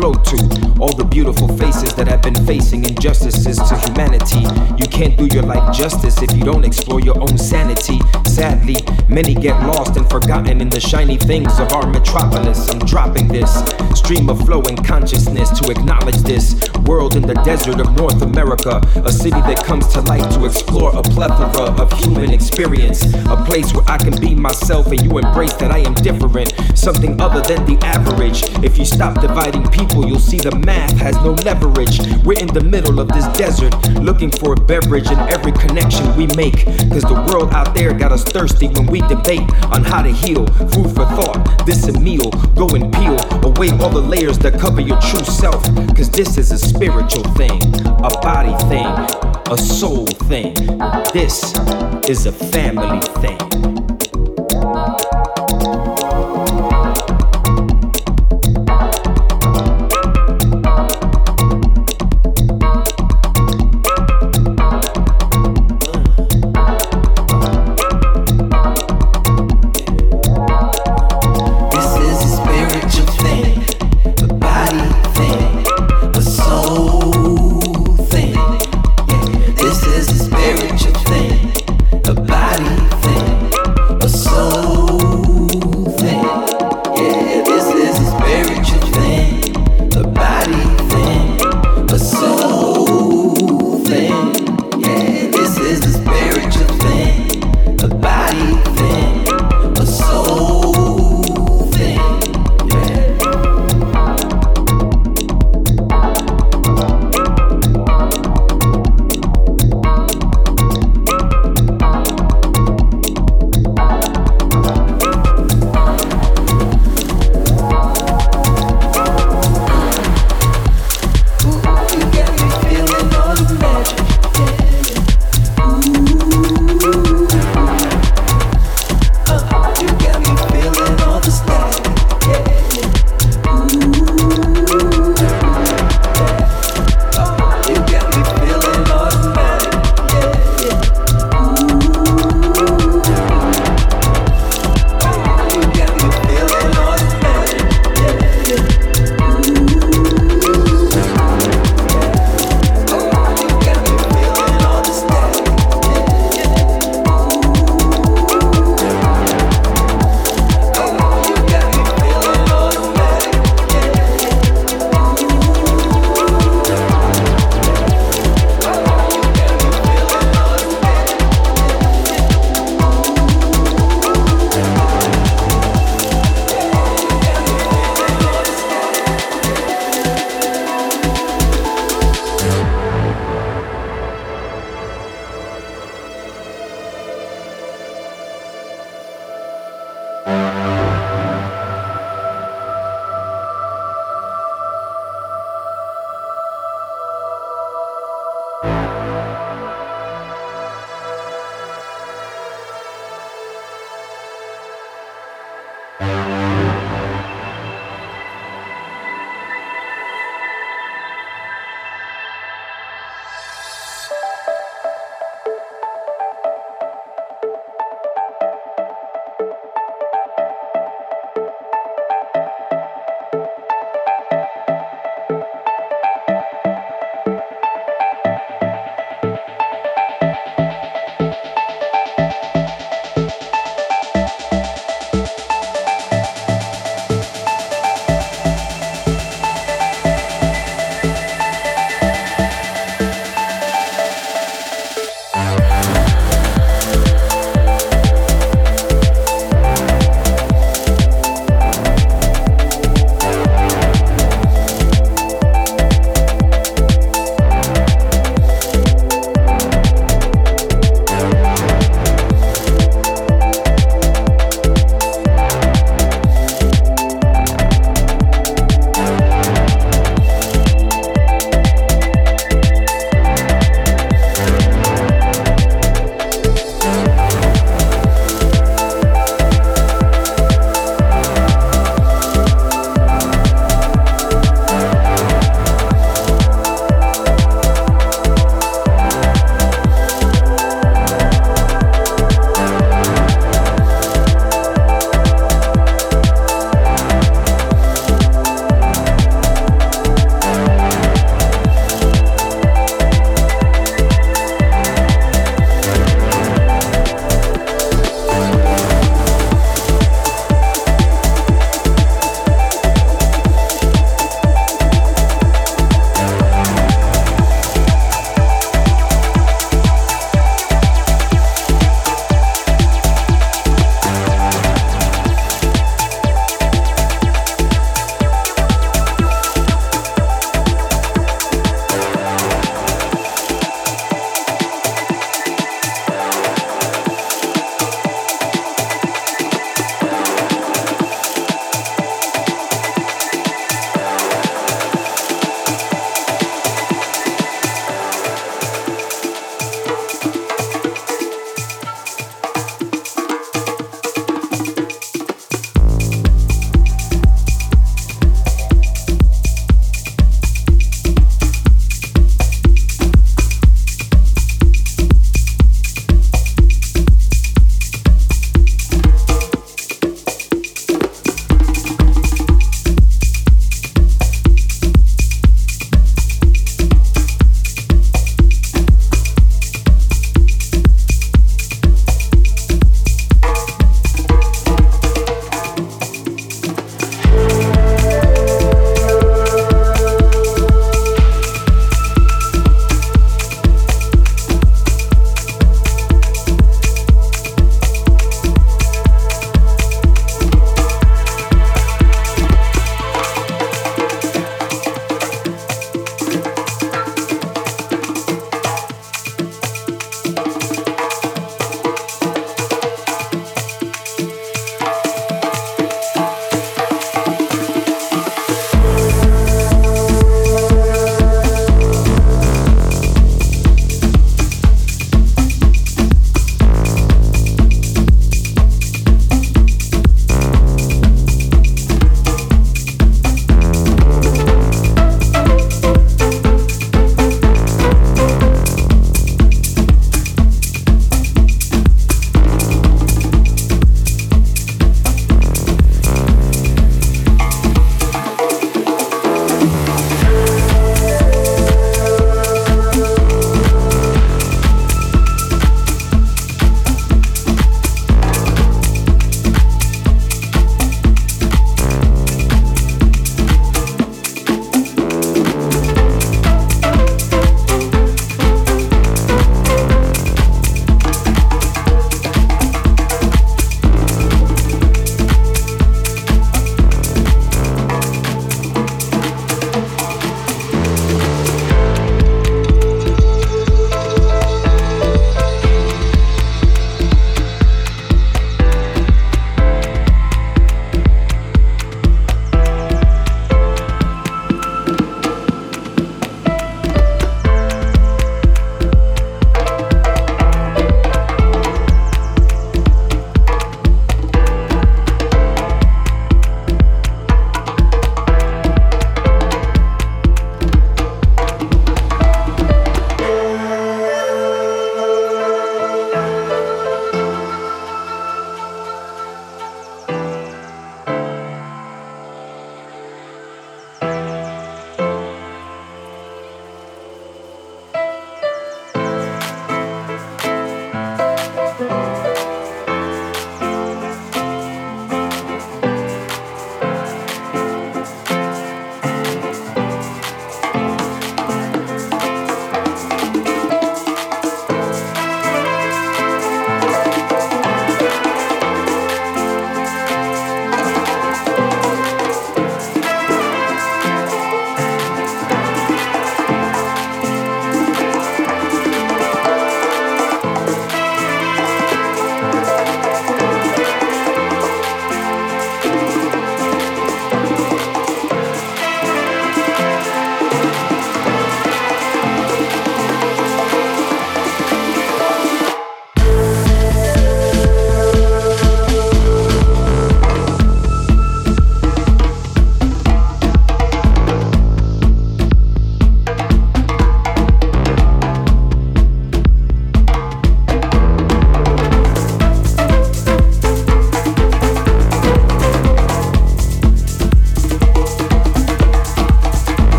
flow to all the beautiful faces that have been facing injustices to humanity. You can't do your life justice if you don't explore your own sanity. Sadly, many get lost and forgotten in the shiny things of our metropolis. I'm dropping this stream of flowing consciousness to acknowledge this world in the desert of North America, a city that comes to light to explore a plethora of human experience, a place where I can be myself and you embrace that I am different, something other than the average. If you stop dividing people, you'll see the math has no leverage. We're in the middle of this desert, looking for a beverage in every connection we make, cause the world out there got us thirsty when we debate on how to heal. Food for thought, this a meal, go and peel away all the layers that cover your true self, cause this is a spiritual thing, a body thing, a soul thing. This is a family thing.